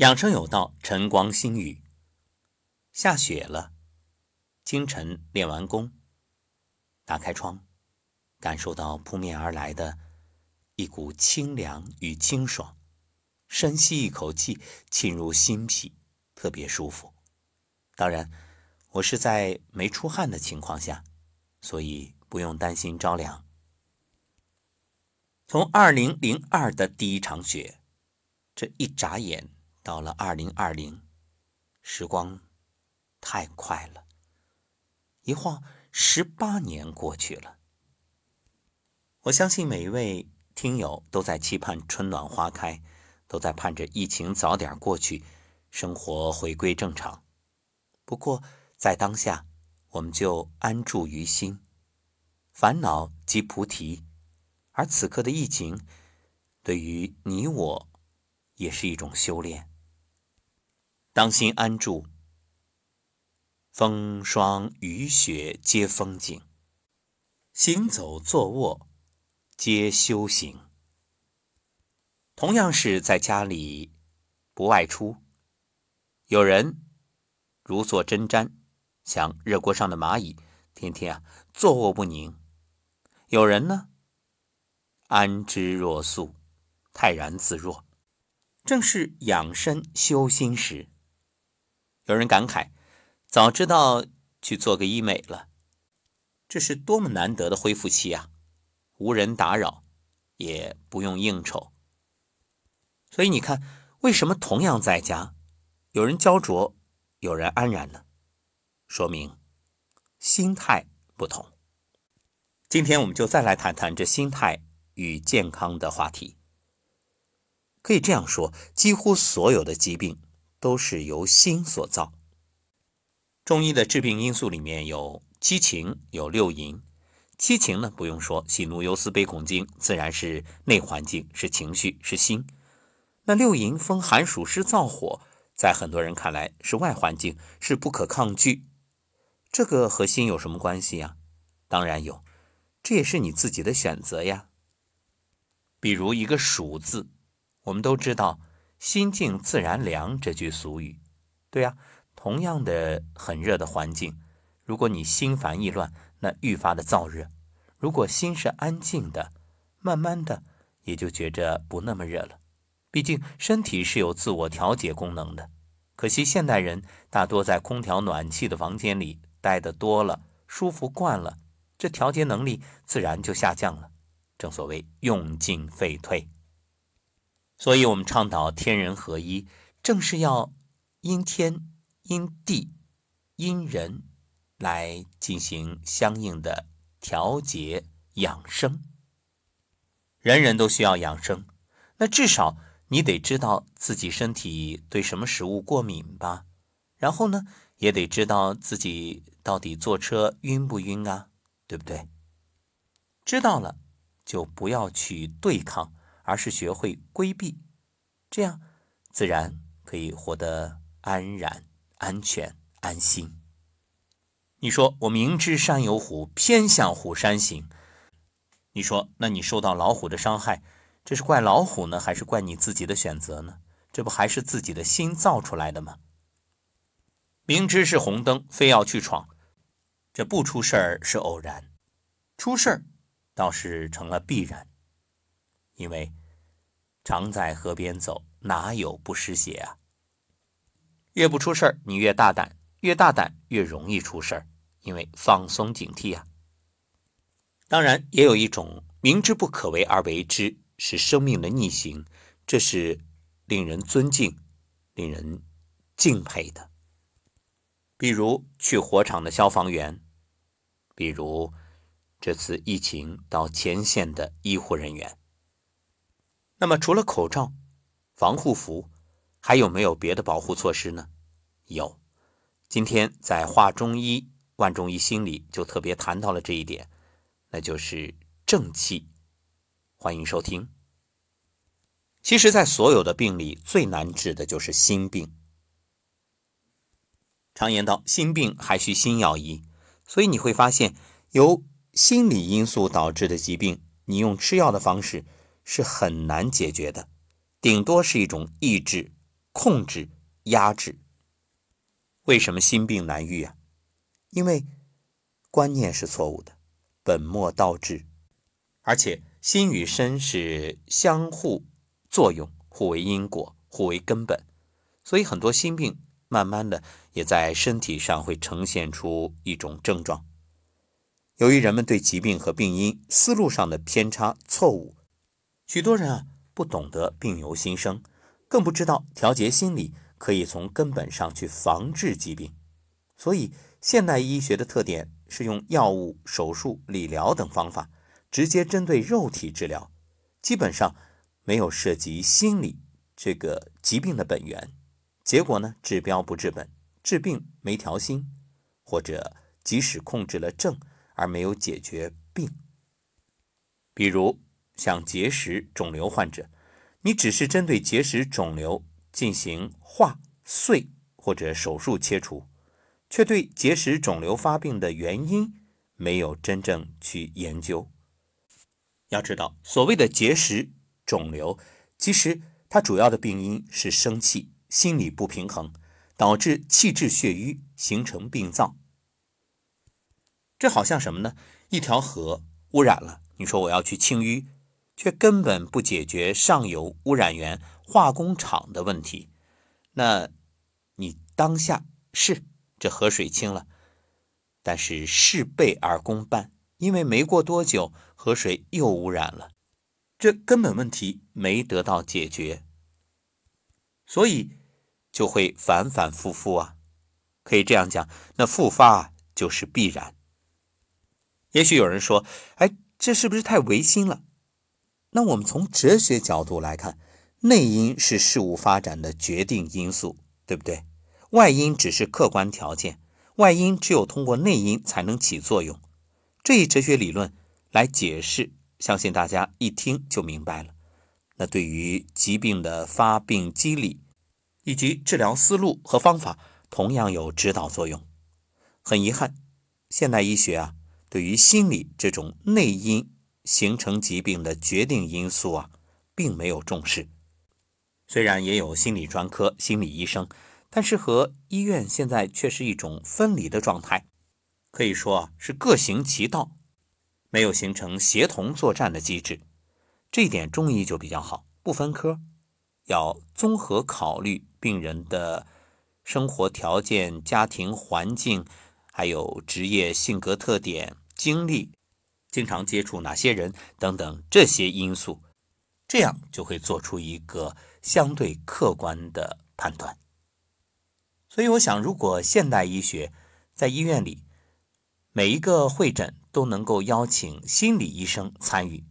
养生有道，晨光新语。下雪了，清晨练完功，打开窗，感受到扑面而来的一股清凉与清爽，深吸一口气，沁入心脾，特别舒服。当然，我是在没出汗的情况下，所以不用担心着凉。从二零零二的第一场雪，这一眨眼。到了二零二零，时光太快了，一晃十八年过去了。我相信每一位听友都在期盼春暖花开，都在盼着疫情早点过去，生活回归正常。不过在当下，我们就安住于心，烦恼即菩提。而此刻的疫情，对于你我，也是一种修炼。当心安住，风霜雨雪皆风景，行走坐卧皆修行。同样是在家里不外出，有人如坐针毡，像热锅上的蚂蚁，天天啊坐卧不宁；有人呢安之若素，泰然自若，正是养身修心时。有人感慨：“早知道去做个医美了，这是多么难得的恢复期啊！无人打扰，也不用应酬。所以你看，为什么同样在家，有人焦灼，有人安然呢？说明心态不同。今天我们就再来谈谈这心态与健康的话题。可以这样说，几乎所有的疾病。”都是由心所造。中医的治病因素里面有七情，有六淫。七情呢，不用说，喜怒忧思悲恐惊，自然是内环境，是情绪，是心。那六淫，风寒暑湿燥火，在很多人看来是外环境，是不可抗拒。这个和心有什么关系呀？当然有，这也是你自己的选择呀。比如一个暑字，我们都知道。心静自然凉这句俗语，对啊，同样的很热的环境，如果你心烦意乱，那愈发的燥热；如果心是安静的，慢慢的也就觉着不那么热了。毕竟身体是有自我调节功能的，可惜现代人大多在空调暖气的房间里待得多了，舒服惯了，这调节能力自然就下降了。正所谓用进废退。所以，我们倡导天人合一，正是要因天、因地、因人来进行相应的调节养生。人人都需要养生，那至少你得知道自己身体对什么食物过敏吧？然后呢，也得知道自己到底坐车晕不晕啊？对不对？知道了，就不要去对抗。而是学会规避，这样自然可以活得安然、安全、安心。你说我明知山有虎，偏向虎山行。你说，那你受到老虎的伤害，这是怪老虎呢，还是怪你自己的选择呢？这不还是自己的心造出来的吗？明知是红灯，非要去闯，这不出事儿是偶然，出事儿倒是成了必然，因为。常在河边走，哪有不湿鞋啊？越不出事儿，你越大胆，越大胆越容易出事儿，因为放松警惕啊。当然，也有一种明知不可为而为之，是生命的逆行，这是令人尊敬、令人敬佩的。比如去火场的消防员，比如这次疫情到前线的医护人员。那么，除了口罩、防护服，还有没有别的保护措施呢？有，今天在《话中医》万中医心里就特别谈到了这一点，那就是正气。欢迎收听。其实，在所有的病里，最难治的就是心病。常言道，心病还需心药医，所以你会发现，由心理因素导致的疾病，你用吃药的方式。是很难解决的，顶多是一种抑制，控制、压制。为什么心病难愈啊？因为观念是错误的，本末倒置，而且心与身是相互作用、互为因果、互为根本，所以很多心病慢慢的也在身体上会呈现出一种症状。由于人们对疾病和病因思路上的偏差错误，许多人啊不懂得病由心生，更不知道调节心理可以从根本上去防治疾病。所以，现代医学的特点是用药物、手术、理疗等方法直接针对肉体治疗，基本上没有涉及心理这个疾病的本源。结果呢，治标不治本，治病没调心，或者即使控制了症。而没有解决病，比如像结石、肿瘤患者，你只是针对结石、肿瘤进行化碎或者手术切除，却对结石、肿瘤发病的原因没有真正去研究。要知道，所谓的结石、肿瘤，其实它主要的病因是生气、心理不平衡，导致气滞血瘀，形成病灶。这好像什么呢？一条河污染了，你说我要去清淤，却根本不解决上游污染源化工厂的问题。那，你当下是这河水清了，但是事倍而功半，因为没过多久，河水又污染了，这根本问题没得到解决，所以就会反反复复啊。可以这样讲，那复发就是必然。也许有人说：“哎，这是不是太违心了？”那我们从哲学角度来看，内因是事物发展的决定因素，对不对？外因只是客观条件，外因只有通过内因才能起作用。这一哲学理论来解释，相信大家一听就明白了。那对于疾病的发病机理以及治疗思路和方法，同样有指导作用。很遗憾，现代医学啊。对于心理这种内因形成疾病的决定因素啊，并没有重视。虽然也有心理专科、心理医生，但是和医院现在却是一种分离的状态，可以说是各行其道，没有形成协同作战的机制。这一点中医就比较好，不分科，要综合考虑病人的生活条件、家庭环境，还有职业性格特点。经历、经常接触哪些人等等这些因素，这样就会做出一个相对客观的判断。所以，我想，如果现代医学在医院里每一个会诊都能够邀请心理医生参与，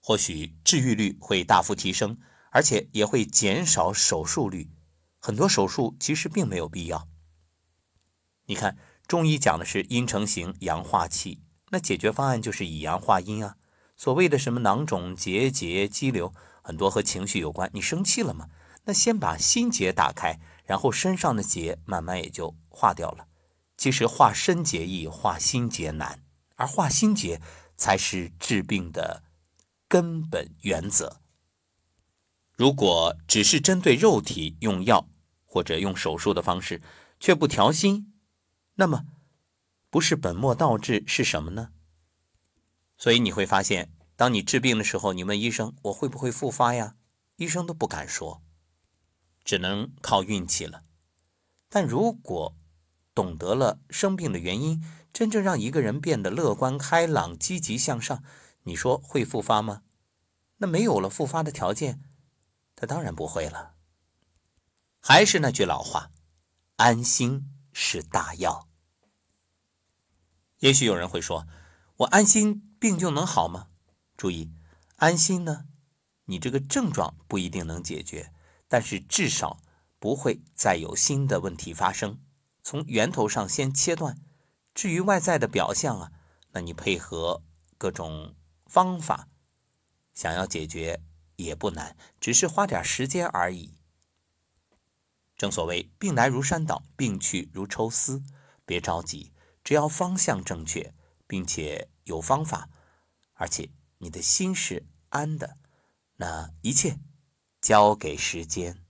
或许治愈率会大幅提升，而且也会减少手术率。很多手术其实并没有必要。你看，中医讲的是阴成形，阳化气。那解决方案就是以阳化阴啊。所谓的什么囊肿、结节、肌瘤，很多和情绪有关。你生气了吗？那先把心结打开，然后身上的结慢慢也就化掉了。其实化身结易，化心结难，而化心结才是治病的根本原则。如果只是针对肉体用药或者用手术的方式，却不调心，那么。不是本末倒置是什么呢？所以你会发现，当你治病的时候，你问医生我会不会复发呀？医生都不敢说，只能靠运气了。但如果懂得了生病的原因，真正让一个人变得乐观开朗、积极向上，你说会复发吗？那没有了复发的条件，他当然不会了。还是那句老话，安心是大药。也许有人会说：“我安心病就能好吗？”注意，安心呢，你这个症状不一定能解决，但是至少不会再有新的问题发生。从源头上先切断。至于外在的表象啊，那你配合各种方法，想要解决也不难，只是花点时间而已。正所谓“病来如山倒，病去如抽丝”，别着急。只要方向正确，并且有方法，而且你的心是安的，那一切交给时间。